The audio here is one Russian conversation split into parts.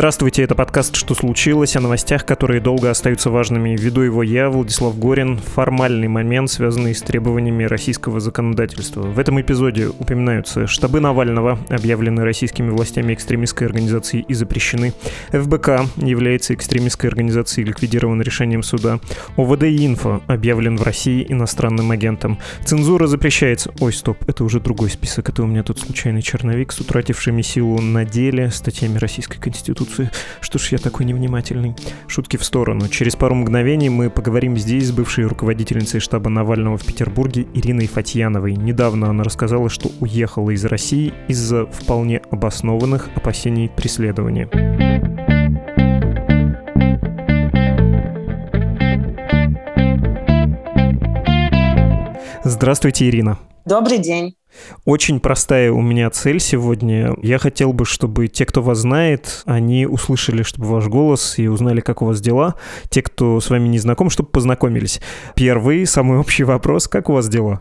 Здравствуйте, это подкаст «Что случилось?» о новостях, которые долго остаются важными. Веду его я, Владислав Горин. Формальный момент, связанный с требованиями российского законодательства. В этом эпизоде упоминаются штабы Навального, объявлены российскими властями экстремистской организацией и запрещены. ФБК является экстремистской организацией, ликвидирован решением суда. ОВД Инфо объявлен в России иностранным агентом. Цензура запрещается. Ой, стоп, это уже другой список. Это у меня тут случайный черновик с утратившими силу на деле статьями Российской Конституции Конституции. Что ж я такой невнимательный? Шутки в сторону. Через пару мгновений мы поговорим здесь с бывшей руководительницей штаба Навального в Петербурге Ириной Фатьяновой. Недавно она рассказала, что уехала из России из-за вполне обоснованных опасений преследования. Здравствуйте, Ирина. Добрый день. Очень простая у меня цель сегодня. Я хотел бы, чтобы те, кто вас знает, они услышали, чтобы ваш голос и узнали, как у вас дела. Те, кто с вами не знаком, чтобы познакомились. Первый, самый общий вопрос, как у вас дела?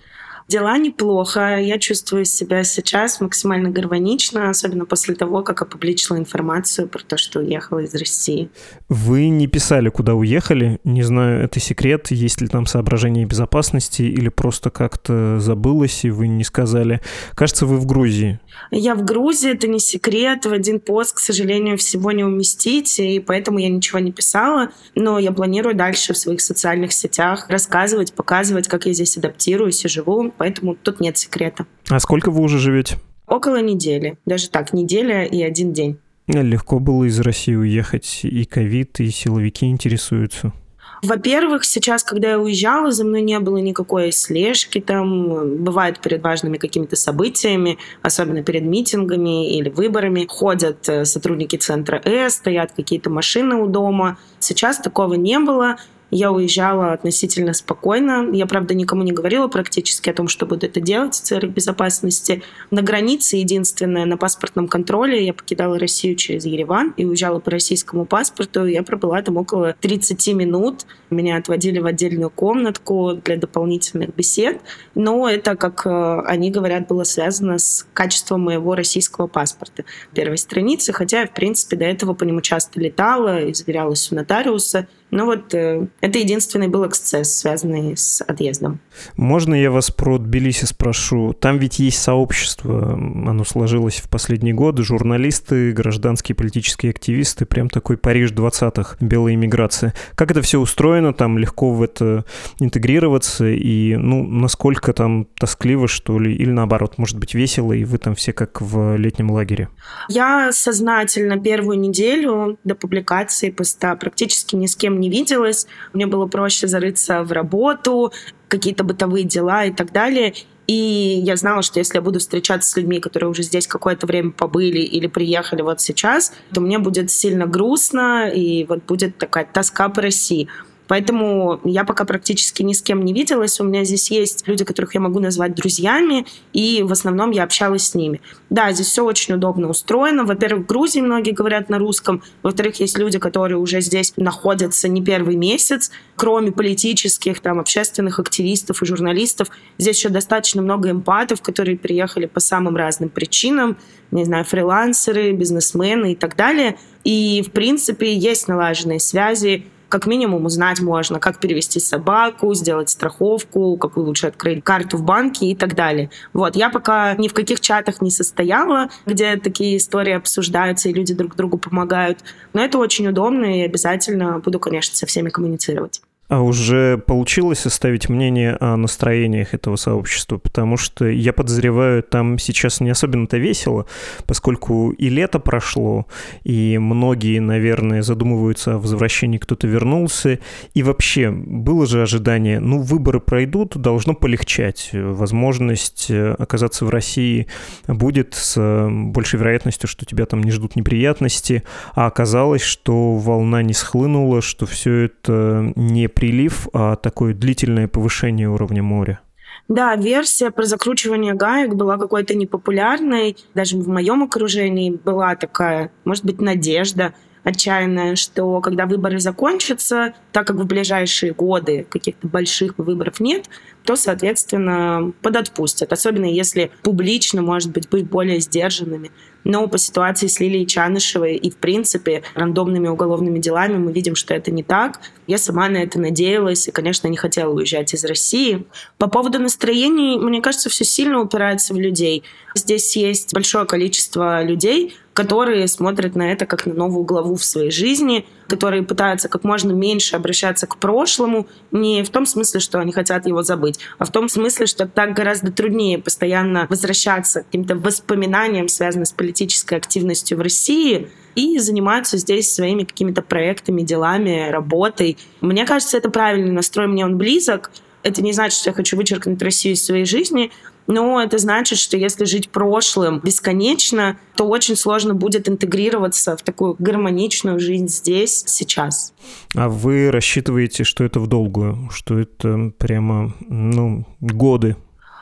Дела неплохо. Я чувствую себя сейчас максимально гармонично, особенно после того, как опубличила информацию про то, что уехала из России. Вы не писали, куда уехали. Не знаю, это секрет, есть ли там соображения безопасности или просто как-то забылось, и вы не сказали. Кажется, вы в Грузии. Я в Грузии, это не секрет. В один пост, к сожалению, всего не уместить, и поэтому я ничего не писала. Но я планирую дальше в своих социальных сетях рассказывать, показывать, как я здесь адаптируюсь и живу поэтому тут нет секрета. А сколько вы уже живете? Около недели. Даже так, неделя и один день. Легко было из России уехать. И ковид, и силовики интересуются. Во-первых, сейчас, когда я уезжала, за мной не было никакой слежки там. Бывает перед важными какими-то событиями, особенно перед митингами или выборами, ходят э, сотрудники центра С, стоят какие-то машины у дома. Сейчас такого не было. Я уезжала относительно спокойно. Я, правда, никому не говорила практически о том, что буду это делать в целях безопасности. На границе, единственное, на паспортном контроле я покидала Россию через Ереван и уезжала по российскому паспорту. Я пробыла там около 30 минут. Меня отводили в отдельную комнатку для дополнительных бесед. Но это, как э, они говорят, было связано с качеством моего российского паспорта первой страницы, хотя в принципе, до этого по нему часто летала, изверялась у нотариуса. Ну вот э, это единственный был эксцесс, связанный с отъездом. Можно я вас про Тбилиси спрошу? Там ведь есть сообщество, оно сложилось в последние годы, журналисты, гражданские политические активисты, прям такой Париж 20-х, белая иммиграция. Как это все устроено, там легко в это интегрироваться и, ну, насколько там тоскливо, что ли, или наоборот, может быть, весело, и вы там все как в летнем лагере? Я сознательно первую неделю до публикации поста практически ни с кем не виделась. Мне было проще зарыться в работу, какие-то бытовые дела и так далее. И я знала, что если я буду встречаться с людьми, которые уже здесь какое-то время побыли или приехали вот сейчас, то мне будет сильно грустно, и вот будет такая тоска по России. Поэтому я пока практически ни с кем не виделась. У меня здесь есть люди, которых я могу назвать друзьями, и в основном я общалась с ними. Да, здесь все очень удобно устроено. Во-первых, в Грузии многие говорят на русском. Во-вторых, есть люди, которые уже здесь находятся не первый месяц. Кроме политических, там, общественных активистов и журналистов, здесь еще достаточно много эмпатов, которые приехали по самым разным причинам. Не знаю, фрилансеры, бизнесмены и так далее. И, в принципе, есть налаженные связи как минимум узнать можно, как перевести собаку, сделать страховку, какую лучше открыть карту в банке и так далее. Вот, я пока ни в каких чатах не состояла, где такие истории обсуждаются и люди друг другу помогают, но это очень удобно и обязательно буду, конечно, со всеми коммуницировать. А уже получилось составить мнение о настроениях этого сообщества? Потому что я подозреваю, там сейчас не особенно-то весело, поскольку и лето прошло, и многие, наверное, задумываются о возвращении, кто-то вернулся. И вообще, было же ожидание, ну, выборы пройдут, должно полегчать. Возможность э, оказаться в России будет с э, большей вероятностью, что тебя там не ждут неприятности. А оказалось, что волна не схлынула, что все это не прилив, а такое длительное повышение уровня моря. Да, версия про закручивание гаек была какой-то непопулярной. Даже в моем окружении была такая, может быть, надежда отчаянная, что когда выборы закончатся, так как в ближайшие годы каких-то больших выборов нет, то, соответственно, подотпустят. Особенно если публично, может быть, быть более сдержанными. Но по ситуации с Лилией Чанышевой и, в принципе, рандомными уголовными делами мы видим, что это не так. Я сама на это надеялась и, конечно, не хотела уезжать из России. По поводу настроений, мне кажется, все сильно упирается в людей. Здесь есть большое количество людей, которые смотрят на это как на новую главу в своей жизни, которые пытаются как можно меньше обращаться к прошлому, не в том смысле, что они хотят его забыть, а в том смысле, что так гораздо труднее постоянно возвращаться к каким-то воспоминаниям, связанным с политической активностью в России, и занимаются здесь своими какими-то проектами, делами, работой. Мне кажется, это правильный настрой, мне он близок. Это не значит, что я хочу вычеркнуть Россию из своей жизни, но это значит, что если жить прошлым бесконечно, то очень сложно будет интегрироваться в такую гармоничную жизнь здесь, сейчас. А вы рассчитываете, что это в долгую, что это прямо, ну, годы?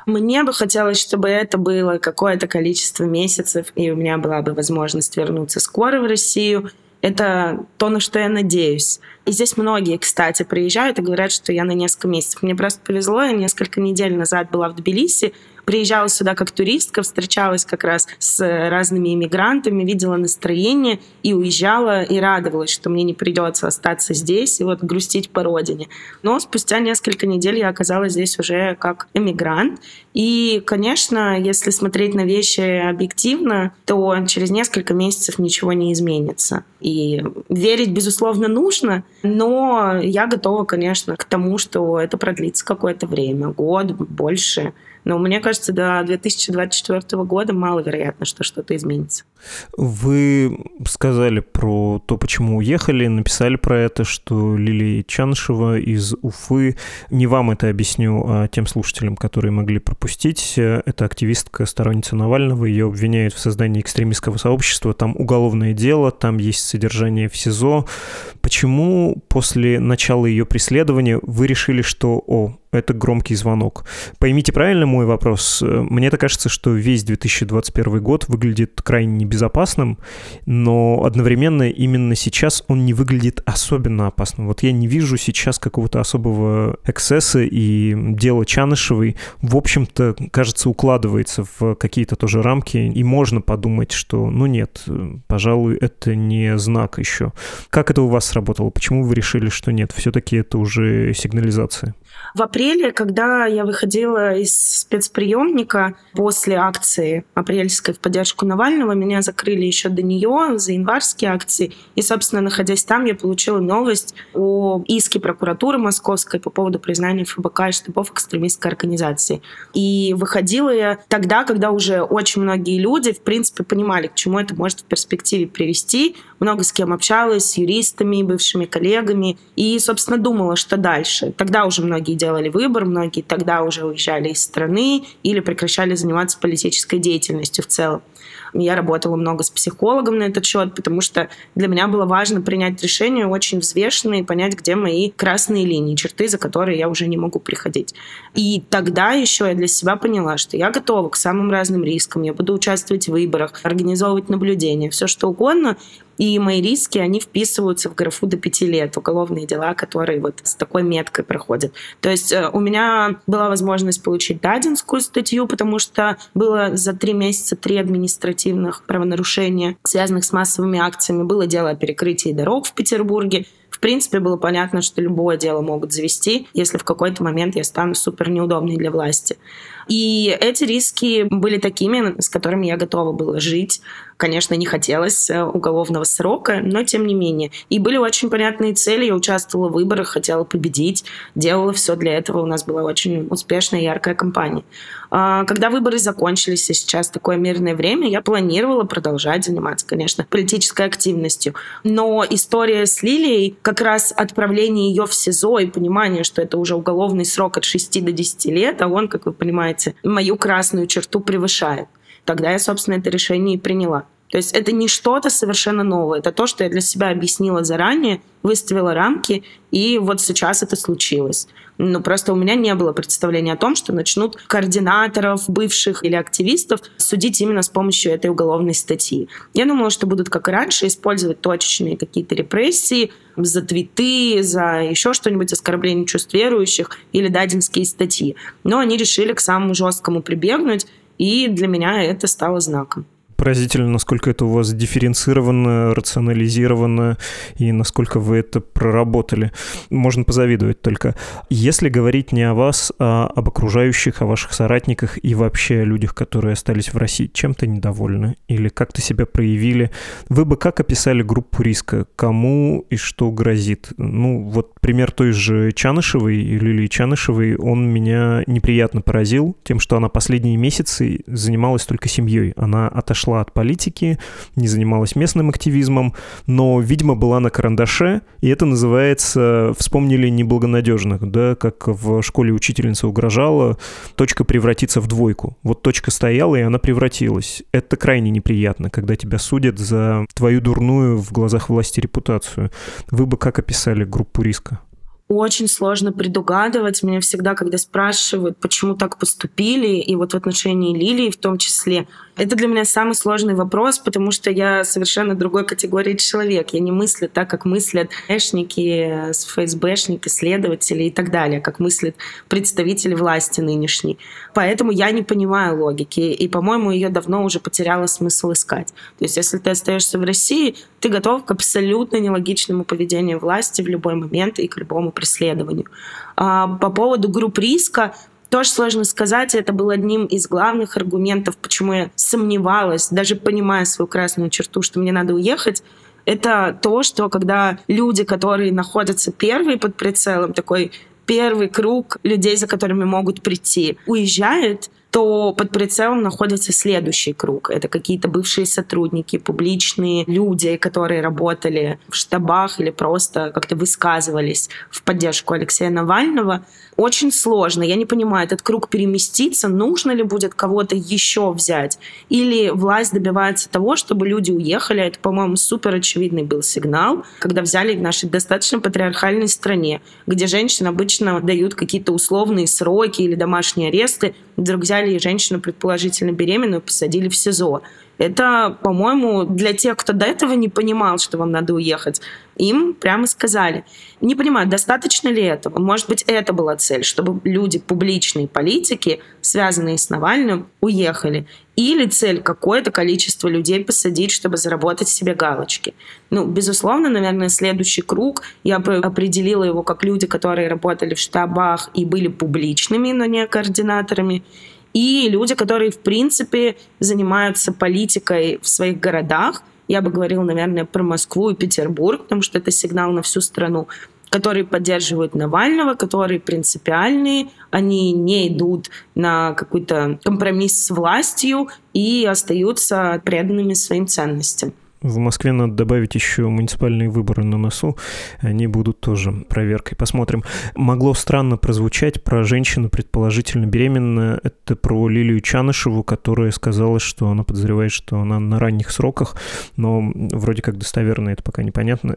Мне бы хотелось, чтобы это было какое-то количество месяцев, и у меня была бы возможность вернуться скоро в Россию. Это то, на что я надеюсь. И здесь многие, кстати, приезжают и говорят, что я на несколько месяцев. Мне просто повезло, я несколько недель назад была в Тбилиси, приезжала сюда как туристка, встречалась как раз с разными иммигрантами, видела настроение и уезжала и радовалась, что мне не придется остаться здесь и вот грустить по родине. Но спустя несколько недель я оказалась здесь уже как иммигрант. И, конечно, если смотреть на вещи объективно, то через несколько месяцев ничего не изменится. И верить, безусловно, нужно, но я готова, конечно, к тому, что это продлится какое-то время, год, больше. Но мне кажется, до 2024 года маловероятно, что что-то изменится. Вы сказали про то, почему уехали, написали про это, что Лилия Чаншева из Уфы. Не вам это объясню, а тем слушателям, которые могли пропустить. Это активистка, сторонница Навального. Ее обвиняют в создании экстремистского сообщества. Там уголовное дело, там есть содержание в СИЗО. Почему после начала ее преследования вы решили, что, о, это громкий звонок. Поймите правильно мой вопрос. Мне так кажется, что весь 2021 год выглядит крайне небезопасным, но одновременно именно сейчас он не выглядит особенно опасным. Вот я не вижу сейчас какого-то особого эксцесса, и дело Чанышевой, в общем-то, кажется, укладывается в какие-то тоже рамки, и можно подумать, что, ну нет, пожалуй, это не знак еще. Как это у вас сработало? Почему вы решили, что нет, все-таки это уже сигнализация? В апреле, когда я выходила из спецприемника после акции апрельской в поддержку Навального, меня закрыли еще до нее за январские акции. И, собственно, находясь там, я получила новость о иске прокуратуры московской по поводу признания ФБК и штабов экстремистской организации. И выходила я тогда, когда уже очень многие люди, в принципе, понимали, к чему это может в перспективе привести. Много с кем общалась, с юристами, бывшими коллегами. И, собственно, думала, что дальше. Тогда уже многие делали выбор, многие тогда уже уезжали из страны или прекращали заниматься политической деятельностью в целом. Я работала много с психологом на этот счет, потому что для меня было важно принять решение очень взвешенное и понять, где мои красные линии, черты, за которые я уже не могу приходить. И тогда еще я для себя поняла, что я готова к самым разным рискам, я буду участвовать в выборах, организовывать наблюдения, все что угодно, и мои риски, они вписываются в графу до пяти лет, уголовные дела, которые вот с такой меткой проходят. То есть э, у меня была возможность получить дадинскую статью, потому что было за три месяца три административных правонарушения, связанных с массовыми акциями. Было дело о перекрытии дорог в Петербурге, в принципе, было понятно, что любое дело могут завести, если в какой-то момент я стану супер неудобной для власти. И эти риски были такими, с которыми я готова была жить. Конечно, не хотелось э, уголовного срока, но тем не менее. И были очень понятные цели. Я участвовала в выборах, хотела победить, делала все для этого. У нас была очень успешная, яркая кампания. А, когда выборы закончились, и сейчас такое мирное время, я планировала продолжать заниматься, конечно, политической активностью. Но история с Лилией, как раз отправление ее в СИЗО и понимание, что это уже уголовный срок от 6 до 10 лет, а он, как вы понимаете, мою красную черту превышает. Тогда я, собственно, это решение и приняла. То есть это не что-то совершенно новое, это то, что я для себя объяснила заранее, выставила рамки, и вот сейчас это случилось. Ну, просто у меня не было представления о том, что начнут координаторов, бывших или активистов судить именно с помощью этой уголовной статьи. Я думала, что будут, как и раньше, использовать точечные какие-то репрессии за твиты, за еще что-нибудь, оскорбление чувств верующих или дадинские статьи. Но они решили к самому жесткому прибегнуть, и для меня это стало знаком поразительно, насколько это у вас дифференцировано, рационализировано и насколько вы это проработали. Можно позавидовать только. Если говорить не о вас, а об окружающих, о ваших соратниках и вообще о людях, которые остались в России, чем-то недовольны или как-то себя проявили, вы бы как описали группу риска? Кому и что грозит? Ну, вот пример той же Чанышевой, Лилии Чанышевой, он меня неприятно поразил тем, что она последние месяцы занималась только семьей. Она отошла от политики, не занималась местным активизмом, но, видимо, была на карандаше, и это называется «вспомнили неблагонадежных», да, как в школе учительница угрожала, точка превратится в двойку. Вот точка стояла, и она превратилась. Это крайне неприятно, когда тебя судят за твою дурную в глазах власти репутацию. Вы бы как описали группу риска? очень сложно предугадывать. Меня всегда, когда спрашивают, почему так поступили, и вот в отношении Лилии в том числе, это для меня самый сложный вопрос, потому что я совершенно другой категории человек. Я не мыслю так, как мыслят эшники, ФСБшники, следователи и так далее, как мыслят представители власти нынешней. Поэтому я не понимаю логики, и, по-моему, ее давно уже потеряла смысл искать. То есть, если ты остаешься в России, ты готов к абсолютно нелогичному поведению власти в любой момент и к любому преследованию. А по поводу групп риска, тоже сложно сказать, это был одним из главных аргументов, почему я сомневалась, даже понимая свою красную черту, что мне надо уехать, это то, что когда люди, которые находятся первые под прицелом, такой первый круг людей, за которыми могут прийти, уезжают, то под прицелом находится следующий круг. Это какие-то бывшие сотрудники, публичные люди, которые работали в штабах или просто как-то высказывались в поддержку Алексея Навального. Очень сложно. Я не понимаю, этот круг переместится, нужно ли будет кого-то еще взять? Или власть добивается того, чтобы люди уехали? Это, по-моему, супер очевидный был сигнал, когда взяли в нашей достаточно патриархальной стране, где женщин обычно дают какие-то условные сроки или домашние аресты, вдруг взяли женщину, предположительно беременную, посадили в СИЗО. Это, по-моему, для тех, кто до этого не понимал, что вам надо уехать, им прямо сказали. Не понимаю, достаточно ли этого? Может быть, это была цель, чтобы люди, публичные политики, связанные с Навальным, уехали. Или цель какое-то количество людей посадить, чтобы заработать себе галочки. Ну, безусловно, наверное, следующий круг, я бы определила его как люди, которые работали в штабах и были публичными, но не координаторами и люди, которые, в принципе, занимаются политикой в своих городах. Я бы говорила, наверное, про Москву и Петербург, потому что это сигнал на всю страну которые поддерживают Навального, которые принципиальные, они не идут на какой-то компромисс с властью и остаются преданными своим ценностям. В Москве надо добавить еще муниципальные выборы на носу. Они будут тоже проверкой. Посмотрим. Могло странно прозвучать про женщину, предположительно беременную. Это про Лилию Чанышеву, которая сказала, что она подозревает, что она на ранних сроках, но вроде как достоверно это пока непонятно.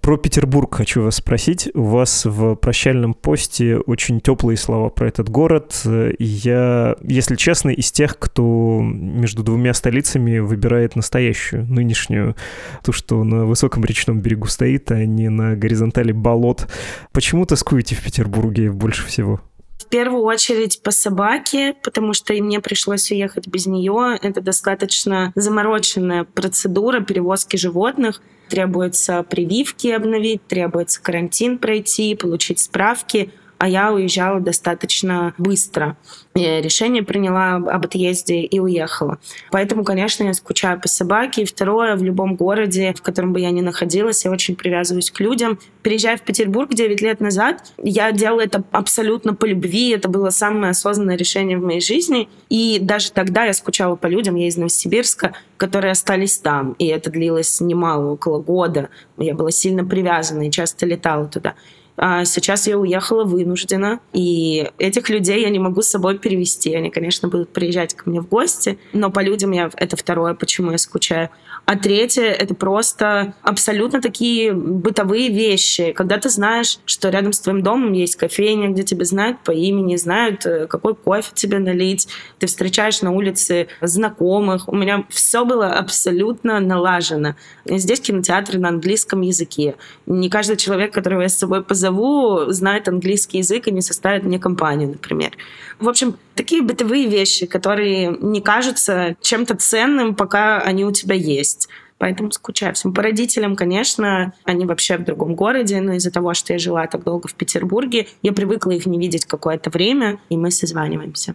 Про Петербург хочу вас спросить. У вас в прощальном посте очень теплые слова про этот город. Я, если честно, из тех, кто между двумя столицами выбирает настоящую, нынешнюю внешнюю, ту, что на высоком речном берегу стоит, а не на горизонтали болот. Почему тоскуете в Петербурге больше всего? В первую очередь по собаке, потому что и мне пришлось уехать без нее. Это достаточно замороченная процедура перевозки животных. Требуется прививки обновить, требуется карантин пройти, получить справки. А я уезжала достаточно быстро. Я решение приняла об отъезде и уехала. Поэтому, конечно, я скучаю по собаке. И второе, в любом городе, в котором бы я ни находилась, я очень привязываюсь к людям. Приезжая в Петербург 9 лет назад, я делала это абсолютно по любви. Это было самое осознанное решение в моей жизни. И даже тогда я скучала по людям. Я из Новосибирска, которые остались там. И это длилось немало, около года. Я была сильно привязана и часто летала туда. А сейчас я уехала вынуждена, и этих людей я не могу с собой перевести. Они, конечно, будут приезжать ко мне в гости, но по людям я это второе, почему я скучаю. А третье — это просто абсолютно такие бытовые вещи. Когда ты знаешь, что рядом с твоим домом есть кофейня, где тебя знают по имени, знают, э, какой кофе тебе налить. Ты встречаешь на улице знакомых. У меня все было абсолютно налажено. Здесь кинотеатры на английском языке. Не каждый человек, которого я с собой позову, знает английский язык и не составит мне компанию, например. В общем, такие бытовые вещи, которые не кажутся чем-то ценным, пока они у тебя есть. Поэтому скучаю всем. По родителям, конечно, они вообще в другом городе, но из-за того, что я жила так долго в Петербурге, я привыкла их не видеть какое-то время, и мы созваниваемся.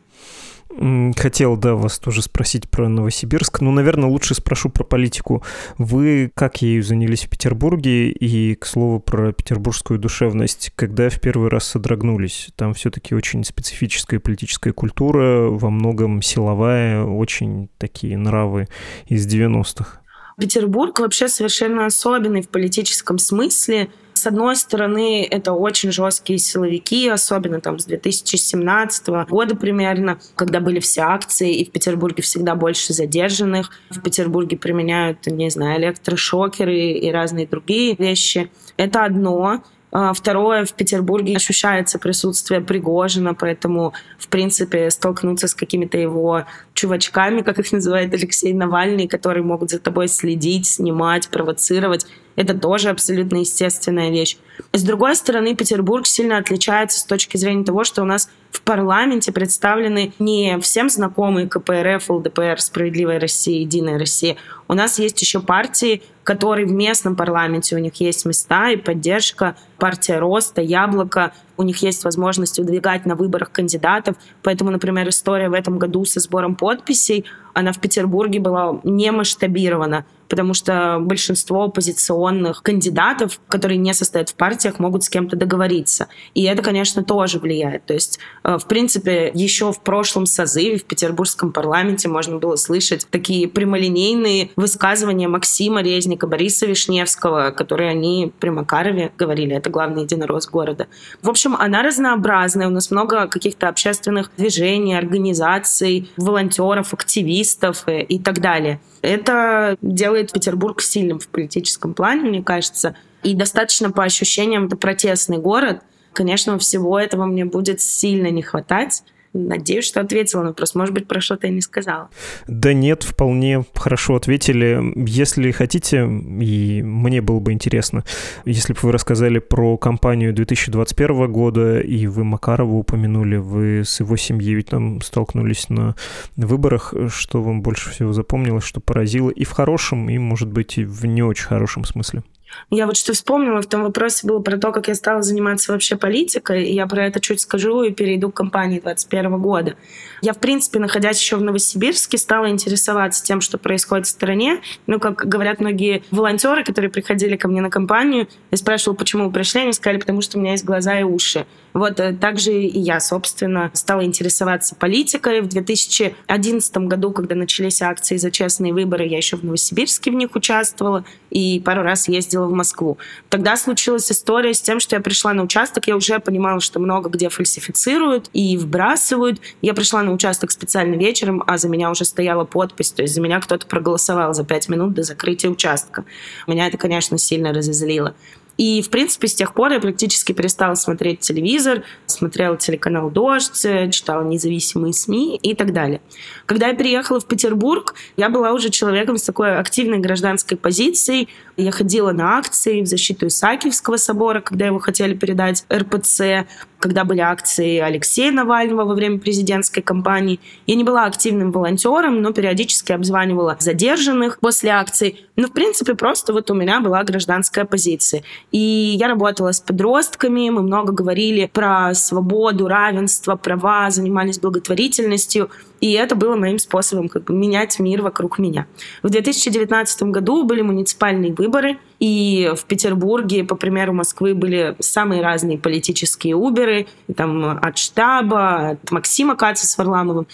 Хотел, да, вас тоже спросить про Новосибирск. Ну, наверное, лучше спрошу про политику. Вы как ею занялись в Петербурге? И, к слову, про петербургскую душевность. Когда в первый раз содрогнулись? Там все-таки очень специфическая политическая культура, во многом силовая, очень такие нравы из 90-х. Петербург вообще совершенно особенный в политическом смысле. С одной стороны, это очень жесткие силовики, особенно там с 2017 года примерно, когда были все акции, и в Петербурге всегда больше задержанных. В Петербурге применяют, не знаю, электрошокеры и разные другие вещи. Это одно. А, второе, в Петербурге ощущается присутствие Пригожина, поэтому, в принципе, столкнуться с какими-то его чувачками, как их называет Алексей Навальный, которые могут за тобой следить, снимать, провоцировать, это тоже абсолютно естественная вещь. С другой стороны, Петербург сильно отличается с точки зрения того, что у нас в парламенте представлены не всем знакомые КПРФ, ЛДПР, Справедливая Россия, Единая Россия. У нас есть еще партии, которые в местном парламенте, у них есть места и поддержка. Партия Роста, Яблоко, у них есть возможность выдвигать на выборах кандидатов. Поэтому, например, история в этом году со сбором подписей, она в Петербурге была не масштабирована потому что большинство оппозиционных кандидатов, которые не состоят в партиях, могут с кем-то договориться. И это, конечно, тоже влияет. То есть, э, в принципе, еще в прошлом созыве в петербургском парламенте можно было слышать такие прямолинейные высказывания Максима Резника, Бориса Вишневского, которые они при Макарове говорили, это главный единорос города. В общем, она разнообразная, у нас много каких-то общественных движений, организаций, волонтеров, активистов и, и так далее. Это делает Петербург сильным в политическом плане, мне кажется. И достаточно по ощущениям это протестный город. Конечно, всего этого мне будет сильно не хватать. Надеюсь, что ответила на вопрос. Может быть, про что-то я не сказала. Да нет, вполне хорошо ответили. Если хотите, и мне было бы интересно, если бы вы рассказали про кампанию 2021 года, и вы Макарова упомянули, вы с его семьей ведь там столкнулись на выборах, что вам больше всего запомнилось, что поразило и в хорошем, и, может быть, и в не очень хорошем смысле? Я вот что вспомнила, в том вопросе было про то, как я стала заниматься вообще политикой, и я про это чуть скажу и перейду к кампании 2021 года. Я, в принципе, находясь еще в Новосибирске, стала интересоваться тем, что происходит в стране. Ну, как говорят многие волонтеры, которые приходили ко мне на кампанию, я спрашивала, почему вы пришли, они сказали, потому что у меня есть глаза и уши. Вот э, также и я, собственно, стала интересоваться политикой. В 2011 году, когда начались акции за честные выборы, я еще в Новосибирске в них участвовала и пару раз ездила в Москву. Тогда случилась история с тем, что я пришла на участок, я уже понимала, что много где фальсифицируют и вбрасывают. Я пришла на участок специально вечером, а за меня уже стояла подпись, то есть за меня кто-то проголосовал за пять минут до закрытия участка. Меня это, конечно, сильно разозлило. И, в принципе, с тех пор я практически перестала смотреть телевизор, смотрела телеканал «Дождь», читала независимые СМИ и так далее. Когда я переехала в Петербург, я была уже человеком с такой активной гражданской позицией. Я ходила на акции в защиту Исаакиевского собора, когда его хотели передать РПЦ. Когда были акции Алексея Навального во время президентской кампании. Я не была активным волонтером, но периодически обзванивала задержанных после акций. Но, в принципе, просто вот у меня была гражданская позиция. И я работала с подростками, мы много говорили про свободу, равенство, права, занимались благотворительностью. И это было моим способом как бы менять мир вокруг меня. В 2019 году были муниципальные выборы, и в Петербурге, по примеру Москвы, были самые разные политические уберы, там от штаба, от Максима Каца с Варламовым.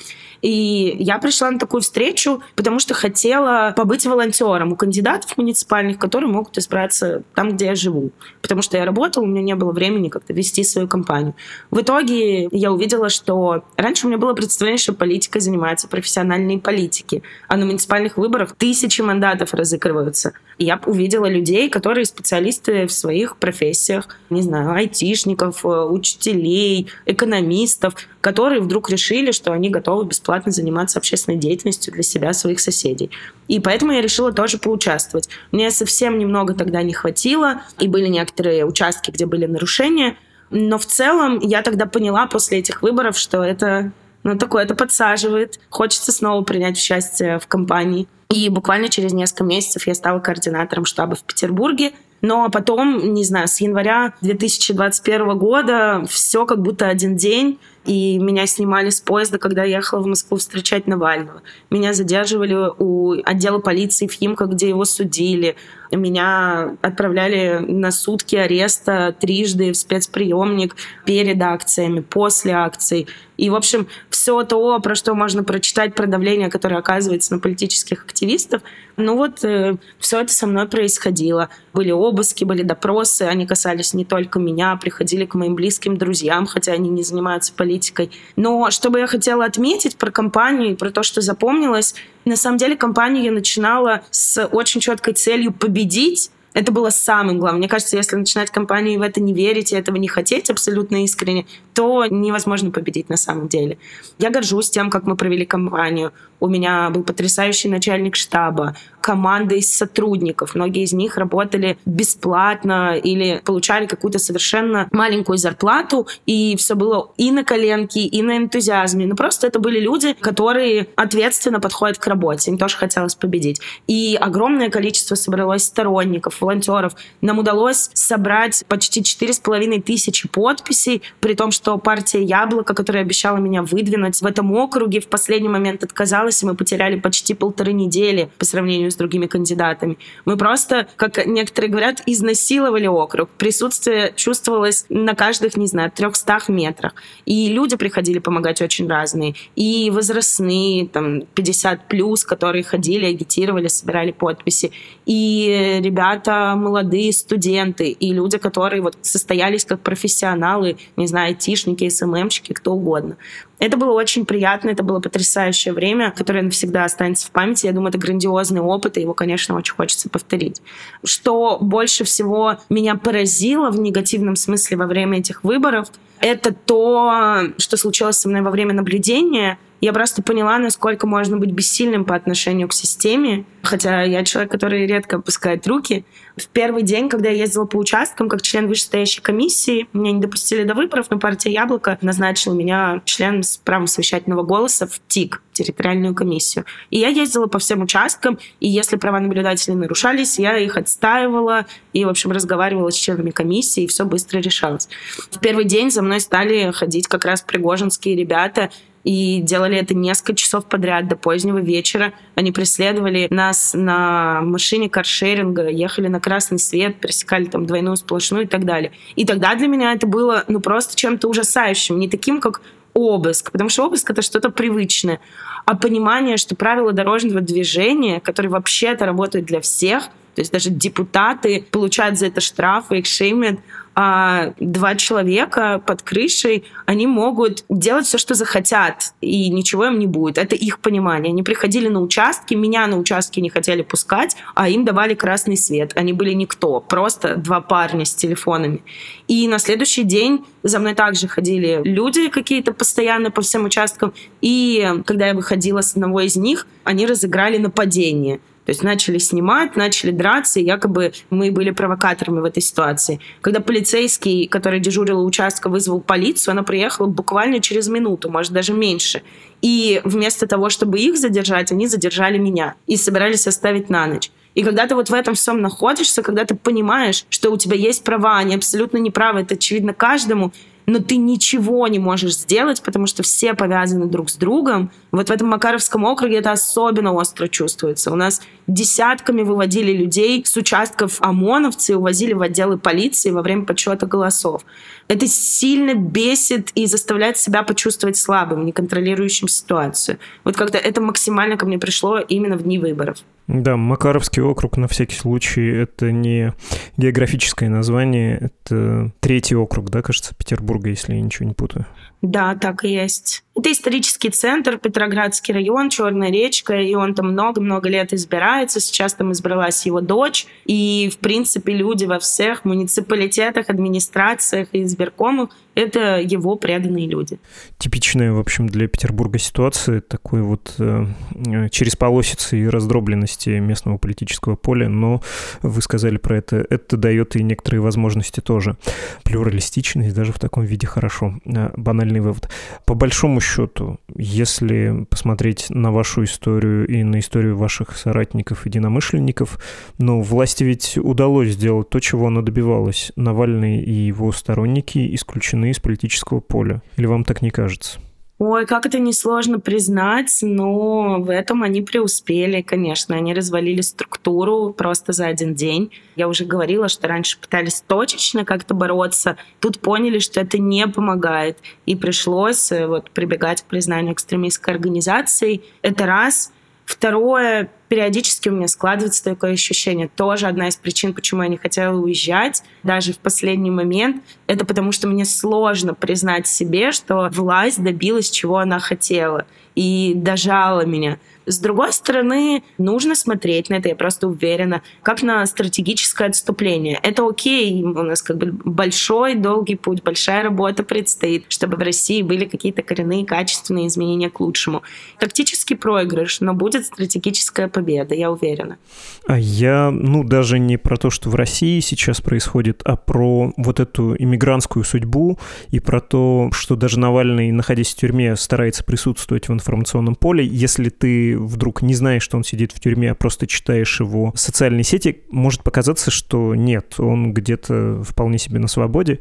И я пришла на такую встречу, потому что хотела побыть волонтером у кандидатов муниципальных, которые могут избраться там, где я живу. Потому что я работала, у меня не было времени как-то вести свою компанию. В итоге я увидела, что раньше у меня было представление, что политикой занимаются профессиональные политики, а на муниципальных выборах тысячи мандатов разыгрываются. Я увидела людей, которые специалисты в своих профессиях, не знаю, айтишников, э, учителей, экономистов, которые вдруг решили, что они готовы бесплатно заниматься общественной деятельностью для себя, своих соседей. И поэтому я решила тоже поучаствовать. Мне совсем немного тогда не хватило, и были некоторые участки, где были нарушения, но в целом я тогда поняла после этих выборов, что это ну, такое это подсаживает. Хочется снова принять участие в компании. И буквально через несколько месяцев я стала координатором штаба в Петербурге. Но потом, не знаю, с января 2021 года все как будто один день и меня снимали с поезда, когда я ехала в Москву встречать Навального. Меня задерживали у отдела полиции в Химках, где его судили. Меня отправляли на сутки ареста трижды в спецприемник перед акциями, после акций. И, в общем, все то, про что можно прочитать, про давление, которое оказывается на политических активистов, ну вот э, все это со мной происходило. Были обыски, были допросы, они касались не только меня, приходили к моим близким друзьям, хотя они не занимаются политикой. Но что бы я хотела отметить про компанию и про то, что запомнилось, на самом деле компанию я начинала с очень четкой целью победить, это было самым главным. Мне кажется, если начинать компанию и в это не верить, и этого не хотеть абсолютно искренне, то невозможно победить на самом деле. Я горжусь тем, как мы провели кампанию. У меня был потрясающий начальник штаба, команда из сотрудников. Многие из них работали бесплатно или получали какую-то совершенно маленькую зарплату, и все было и на коленке, и на энтузиазме. Ну, просто это были люди, которые ответственно подходят к работе. Им тоже хотелось победить. И огромное количество собралось сторонников, волонтеров. Нам удалось собрать почти четыре с половиной тысячи подписей, при том, что партия «Яблоко», которая обещала меня выдвинуть в этом округе, в последний момент отказалась и мы потеряли почти полторы недели по сравнению с другими кандидатами. Мы просто, как некоторые говорят, изнасиловали округ. Присутствие чувствовалось на каждых, не знаю, 300 метрах. И люди приходили помогать очень разные. И возрастные, там, 50 плюс, которые ходили, агитировали, собирали подписи. И ребята молодые, студенты, и люди, которые вот состоялись как профессионалы, не знаю, айтишники, СММщики, кто угодно. Это было очень приятно, это было потрясающее время, которое навсегда останется в памяти. Я думаю, это грандиозный опыт, и его, конечно, очень хочется повторить. Что больше всего меня поразило в негативном смысле во время этих выборов, это то, что случилось со мной во время наблюдения. Я просто поняла, насколько можно быть бессильным по отношению к системе. Хотя я человек, который редко опускает руки. В первый день, когда я ездила по участкам, как член вышестоящей комиссии, меня не допустили до выборов, но партия «Яблоко» назначила меня членом с правом совещательного голоса в ТИК, территориальную комиссию. И я ездила по всем участкам, и если права наблюдателей нарушались, я их отстаивала и, в общем, разговаривала с членами комиссии, и все быстро решалось. В первый день за мной стали ходить как раз пригожинские ребята, и делали это несколько часов подряд до позднего вечера. Они преследовали нас на машине каршеринга, ехали на красный свет, пересекали там двойную сплошную и так далее. И тогда для меня это было ну просто чем-то ужасающим, не таким, как обыск, потому что обыск это что-то привычное, а понимание, что правила дорожного движения, которые вообще-то работают для всех, то есть даже депутаты получают за это штрафы, их шеймят, а два человека под крышей, они могут делать все, что захотят, и ничего им не будет. Это их понимание. Они приходили на участки, меня на участки не хотели пускать, а им давали красный свет. Они были никто, просто два парня с телефонами. И на следующий день за мной также ходили люди какие-то постоянно по всем участкам. И когда я выходила с одного из них, они разыграли нападение То есть начали снимать, начали драться, и якобы мы были провокаторами в этой ситуации. Когда полицейский, который дежурил у участка, вызвал полицию, она приехала буквально через минуту, может, даже меньше. И вместо того, чтобы их задержать, они задержали меня и собирались оставить на ночь. И когда ты вот в этом всем находишься, когда ты понимаешь, что у тебя есть права, они абсолютно неправы, это очевидно каждому, но ты ничего не можешь сделать, потому что все повязаны друг с другом. Вот в этом Макаровском округе это особенно остро чувствуется. У нас десятками выводили людей с участков ОМОНовцы, увозили в отделы полиции во время подсчета голосов. Это сильно бесит и заставляет себя почувствовать слабым, неконтролирующим ситуацию. Вот как-то это максимально ко мне пришло именно в дни выборов. Да, Макаровский округ, на всякий случай, это не географическое название, это третий округ, да, кажется, Петербурга, если я ничего не путаю. Да, так и есть. Это исторический центр, Петроградский район, Черная речка, и он там много-много лет избирается. Сейчас там избралась его дочь. И, в принципе, люди во всех муниципалитетах, администрациях и избиркомах — это его преданные люди. Типичная, в общем, для Петербурга ситуация такой вот э, через полосицы и раздробленности местного политического поля, но вы сказали про это, это дает и некоторые возможности тоже. Плюралистичность даже в таком виде хорошо. Э, банальный вывод. По большому счету, если посмотреть на вашу историю и на историю ваших соратников, единомышленников, ну, власти ведь удалось сделать то, чего она добивалась. Навальный и его сторонники исключены из политического поля. Или вам так не кажется? Ой, как это несложно признать, но в этом они преуспели, конечно. Они развалили структуру просто за один день. Я уже говорила, что раньше пытались точечно как-то бороться. Тут поняли, что это не помогает. И пришлось э, вот прибегать к признанию экстремистской организации. Это раз. Второе, периодически у меня складывается такое ощущение. Тоже одна из причин, почему я не хотела уезжать, даже в последний момент, это потому что мне сложно признать себе, что власть добилась, чего она хотела, и дожала меня. С другой стороны, нужно смотреть на это, я просто уверена, как на стратегическое отступление. Это окей, у нас как бы большой, долгий путь, большая работа предстоит, чтобы в России были какие-то коренные, качественные изменения к лучшему. Тактический проигрыш, но будет стратегическая победа, я уверена. А я, ну, даже не про то, что в России сейчас происходит, а про вот эту иммигрантскую судьбу и про то, что даже Навальный, находясь в тюрьме, старается присутствовать в информационном поле. Если ты вдруг не знаешь, что он сидит в тюрьме, а просто читаешь его социальные сети, может показаться, что нет, он где-то вполне себе на свободе,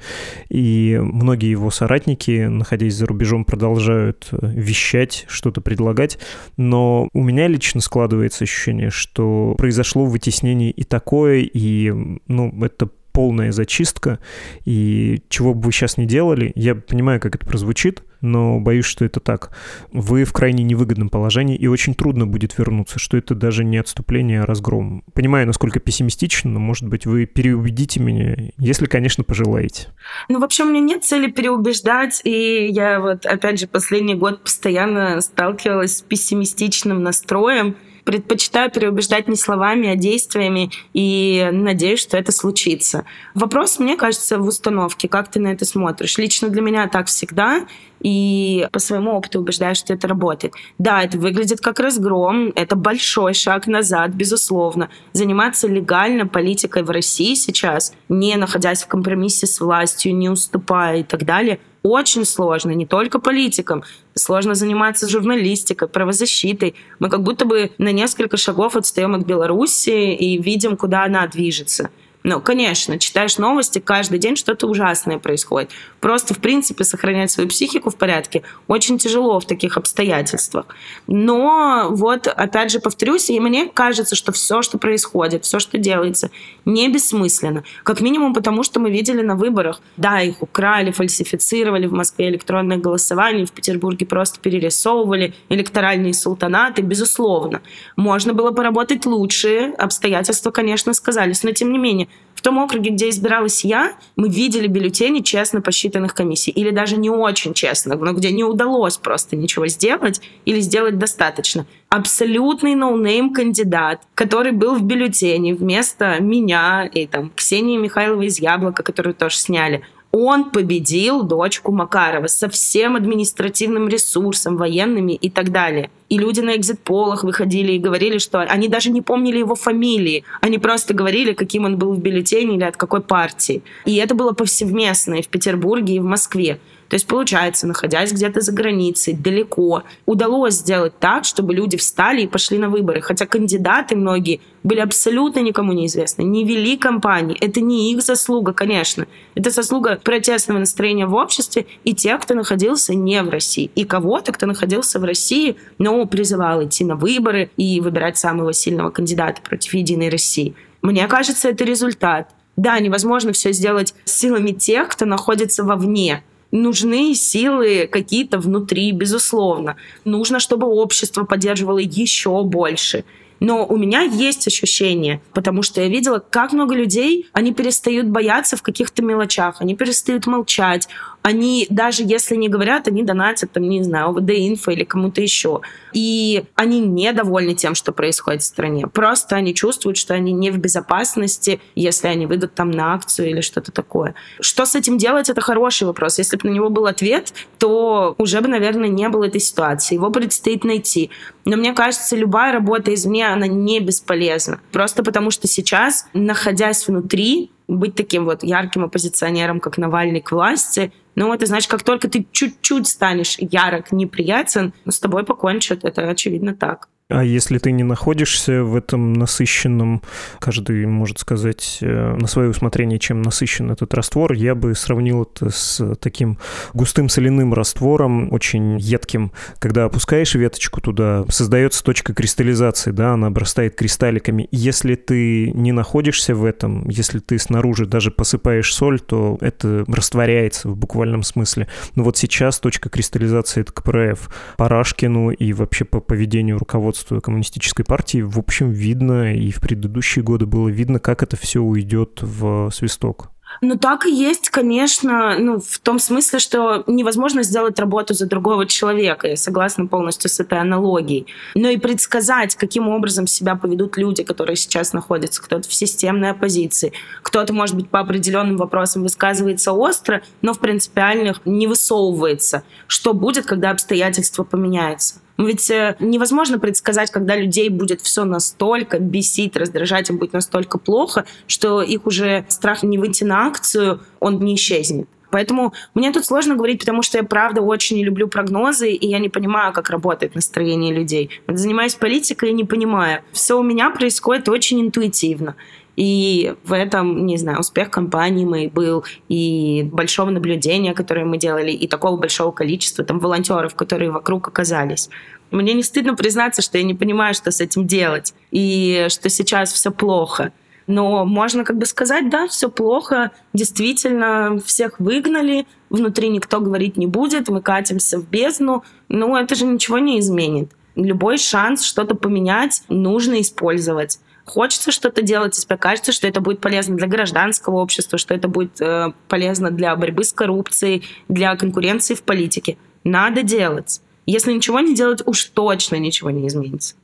и многие его соратники, находясь за рубежом, продолжают вещать, что-то предлагать, но у меня лично складывается ощущение, что произошло вытеснение и такое, и, ну, это полная зачистка, и чего бы вы сейчас не делали, я понимаю, как это прозвучит, но боюсь, что это так. Вы в крайне невыгодном положении, и очень трудно будет вернуться, что это даже не отступление, а разгром. Понимаю, насколько пессимистично, но, может быть, вы переубедите меня, если, конечно, пожелаете. Ну, вообще, у меня нет цели переубеждать, и я вот, опять же, последний год постоянно сталкивалась с пессимистичным настроем, предпочитаю переубеждать не словами, а действиями, и надеюсь, что это случится. Вопрос, мне кажется, в установке, как ты на это смотришь. Лично для меня так всегда, и по своему опыту убеждаю, что это работает. Да, это выглядит как разгром, это большой шаг назад, безусловно. Заниматься легально политикой в России сейчас, не находясь в компромиссе с властью, не уступая и так далее – очень сложно, не только политикам. Сложно заниматься журналистикой, правозащитой. Мы как будто бы на несколько шагов отстаем от Беларуси и видим, куда она движется. Ну, конечно, читаешь новости, каждый день что-то ужасное происходит. Просто, в принципе, сохранять свою психику в порядке очень тяжело в таких обстоятельствах. Но вот, опять же, повторюсь, и мне кажется, что все, что происходит, все, что делается, не бессмысленно. Как минимум потому, что мы видели на выборах. Да, их украли, фальсифицировали в Москве электронное голосование, в Петербурге просто перерисовывали электоральные султанаты, безусловно. Можно было поработать лучше, обстоятельства, конечно, сказались, но тем не менее, том округе, где избиралась я, мы видели бюллетени честно посчитанных комиссий. Или даже не очень честно, но где не удалось просто ничего сделать или сделать достаточно. Абсолютный no-name кандидат, который был в бюллетене вместо меня и там Ксении Михайловой из Яблока, которую тоже сняли, Он победил дочку Макарова со всем административным ресурсом, военными и так далее. И люди на экзит-полах выходили и говорили, что они даже не помнили его фамилии. Они просто говорили, каким он был в бюллетене или от какой партии. И это было повсеместно и в Петербурге, и в Москве. То есть, получается, находясь где-то за границей, далеко, удалось сделать так, чтобы люди встали и пошли на выборы. Хотя кандидаты многие были абсолютно никому неизвестны, не вели кампании. Это не их заслуга, конечно. Это заслуга протестного настроения в обществе и тех, кто находился не в России. И кого-то, кто находился в России, но призывал идти на выборы и выбирать самого сильного кандидата против Единой России. Мне кажется, это результат. Да, невозможно все сделать силами тех, кто находится вовне нужны силы какие-то внутри, безусловно. Нужно, чтобы общество поддерживало еще больше. Но у меня есть ощущение, потому что я видела, как много людей, они перестают бояться в каких-то мелочах, они перестают молчать, они даже если не говорят, они донатят, там, не знаю, ОВД Инфо или кому-то еще. И они недовольны тем, что происходит в стране. Просто они чувствуют, что они не в безопасности, если они выйдут там на акцию или что-то такое. Что с этим делать, это хороший вопрос. Если бы на него был ответ, то уже бы, наверное, не было этой ситуации. Его предстоит найти. Но мне кажется, любая работа извне, она не бесполезна. Просто потому что сейчас, находясь внутри, быть таким вот ярким оппозиционером, как Навальный к власти, ну, это значит, как только ты чуть-чуть станешь ярок, неприятен, с тобой покончат. Это очевидно так. А если ты не находишься в этом насыщенном, каждый может сказать э, на свое усмотрение, чем насыщен этот раствор, я бы сравнил это с таким густым соляным раствором, очень едким. Когда опускаешь веточку туда, создается точка кристаллизации, да, она обрастает кристалликами. Если ты не находишься в этом, если ты снаружи даже посыпаешь соль, то это растворяется в буквальном смысле. Но вот сейчас точка кристаллизации — это КПРФ. По Рашкину и вообще по поведению руководства руководства коммунистической партии, в общем, видно, и в предыдущие годы было видно, как это все уйдет в свисток. Ну, так и есть, конечно, ну, в том смысле, что невозможно сделать работу за другого человека. Я согласна полностью с этой аналогией. Но и предсказать, каким образом себя поведут люди, которые сейчас находятся. Кто-то в системной оппозиции, кто-то, может быть, по определенным вопросам высказывается остро, но в принципиальных не высовывается. Что будет, когда обстоятельства поменяются? Ведь э, невозможно предсказать, когда людей будет все настолько бесить, раздражать, им будет настолько плохо, что их уже страх не выйти на акцию, он не исчезнет. Поэтому мне тут сложно говорить, потому что я правда очень не люблю прогнозы, и я не понимаю, как работает настроение людей. Вот занимаюсь политикой и не понимаю. Все у меня происходит очень интуитивно. И в этом, не знаю, успех компании мой был, и большого наблюдения, которое мы делали, и такого большого количества там волонтеров, которые вокруг оказались. Мне не стыдно признаться, что я не понимаю, что с этим делать, и что сейчас все плохо. Но можно как бы сказать, да, все плохо, действительно, всех выгнали, внутри никто говорить не будет, мы катимся в бездну, но это же ничего не изменит. Любой шанс что-то поменять нужно использовать хочется что-то делать, тебе кажется, что это будет полезно для гражданского общества, что это будет э, полезно для борьбы с коррупцией, для конкуренции в политике. Надо делать. Если ничего не делать, уж точно ничего не изменится.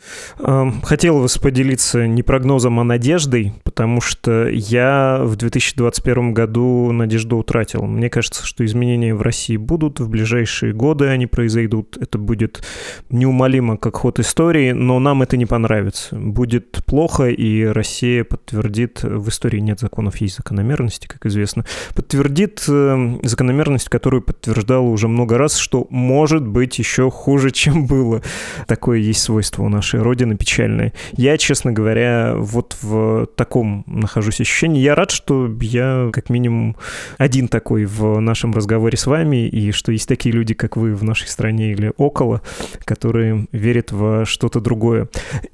Хотел вас поделиться не прогнозом, а надеждой, потому что я в 2021 году надежду утратил. Мне кажется, что изменения в России будут, в ближайшие годы они произойдут. Это будет неумолимо как ход истории, но нам это не понравится. Будет плохо, и Россия подтвердит, в истории нет законов, есть закономерности, как известно, подтвердит э, закономерность, которую подтверждала уже много раз, что может быть еще хуже, чем было. Такое есть свойство у нашей Родины печальное. Я, честно говоря, вот в таком нахожусь ощущении. Я рад, что я как минимум один такой в нашем разговоре с вами, и что есть такие люди, как вы в нашей стране или около, которые верят во что-то другое.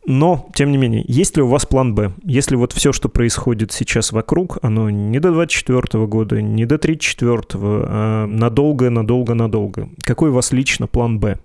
Но, тем не менее, есть ли у вас план «Б»? Если вот все, что происходит сейчас вокруг, оно не до 24 года, не до 34, а надолго, надолго, надолго. Какой у вас лично план «Б»?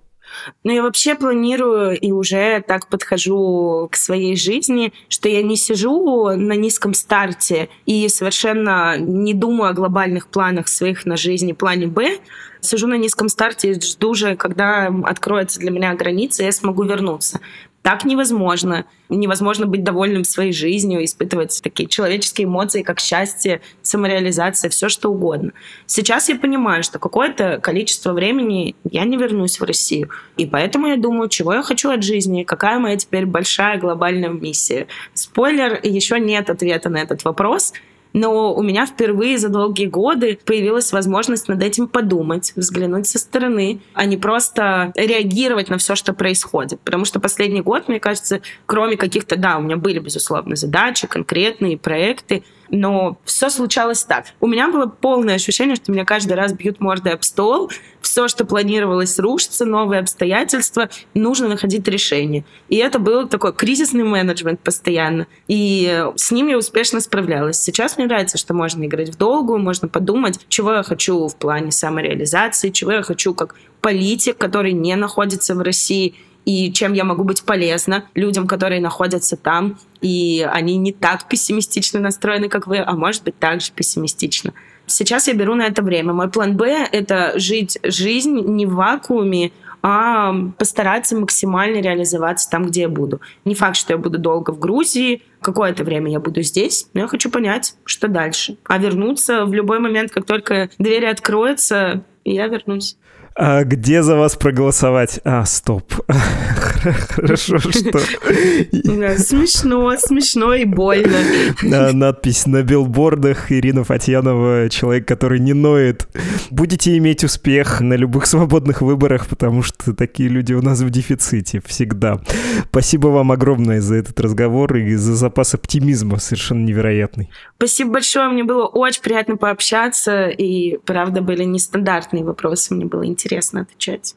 Но я вообще планирую и уже так подхожу к своей жизни, что я не сижу на низком старте и совершенно не думаю о глобальных планах своих на жизни, плане «Б», сижу на низком старте и жду же, когда откроется для меня граница, я смогу вернуться. Так невозможно. Невозможно быть довольным своей жизнью, испытывать такие человеческие эмоции, как счастье, самореализация, все что угодно. Сейчас я понимаю, что какое-то количество времени я не вернусь в Россию. И поэтому я думаю, чего я хочу от жизни, какая моя теперь большая глобальная миссия. Спойлер, еще нет ответа на этот вопрос — но у меня впервые за долгие годы появилась возможность над этим подумать, взглянуть со стороны, а не просто реагировать на все, что происходит. Потому что последний год, мне кажется, кроме каких-то, да, у меня были, безусловно, задачи, конкретные проекты, но все случалось так. У меня было полное ощущение, что меня каждый раз бьют мордой об стол, все, что планировалось, рушится, новые обстоятельства, нужно находить решение. И это был такой кризисный менеджмент постоянно. И с ним я успешно справлялась. Сейчас мне нравится, что можно играть в долгую, можно подумать, чего я хочу в плане самореализации, чего я хочу как политик, который не находится в России, и чем я могу быть полезна людям, которые находятся там, и они не так пессимистично настроены, как вы, а может быть также пессимистично. Сейчас я беру на это время. Мой план Б — это жить жизнь не в вакууме, а постараться максимально реализоваться там, где я буду. Не факт, что я буду долго в Грузии, какое-то время я буду здесь, но я хочу понять, что дальше. А вернуться в любой момент, как только двери откроются, я вернусь. А где за вас проголосовать? А, стоп. Хорошо, что... Смешно, смешно и больно. Надпись на билбордах Ирина Фатьянова, человек, который не ноет. Будете иметь успех на любых свободных выборах, потому что такие люди у нас в дефиците всегда. Спасибо вам огромное за этот разговор и за запас оптимизма совершенно невероятный. Спасибо большое, мне было очень приятно пообщаться, и правда были нестандартные вопросы, мне было интересно интересно отвечать.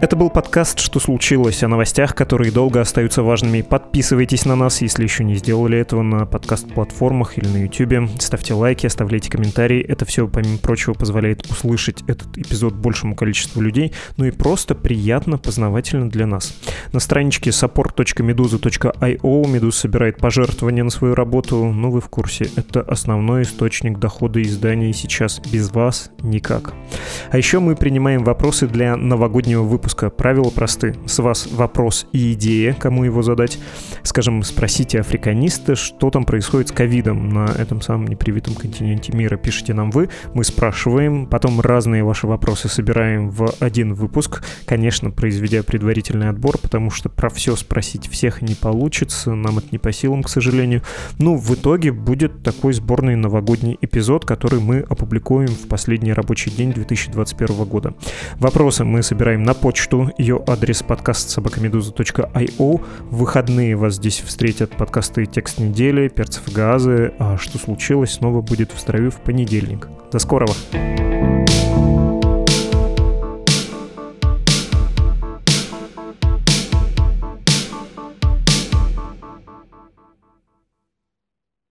Это был подкаст «Что случилось?» о новостях, которые долго остаются важными. Подписывайтесь на нас, если еще не сделали этого на подкаст-платформах или на YouTube. Ставьте лайки, оставляйте комментарии. Это все, помимо прочего, позволяет услышать этот эпизод большему количеству людей, ну и просто приятно, познавательно для нас. На страничке support.meduza.io Медуза собирает пожертвования на свою работу, ну вы в курсе, это основной источник дохода издания сейчас. Без вас никак. А еще мы принимаем вопросы для новогоднего выпуска выпуска. Правила просты. С вас вопрос и идея, кому его задать. Скажем, спросите африканиста, что там происходит с ковидом на этом самом непривитом континенте мира. Пишите нам вы, мы спрашиваем, потом разные ваши вопросы собираем в один выпуск, конечно, произведя предварительный отбор, потому что про все спросить всех не получится, нам это не по силам, к сожалению. Ну, в итоге будет такой сборный новогодний эпизод, который мы опубликуем в последний рабочий день 2021 года. Вопросы мы собираем на почту почту. Ее адрес подкаст собакамедуза.io. В выходные вас здесь встретят подкасты «Текст недели», «Перцев и газы». А что случилось, снова будет в строю в понедельник. До скорого! thank you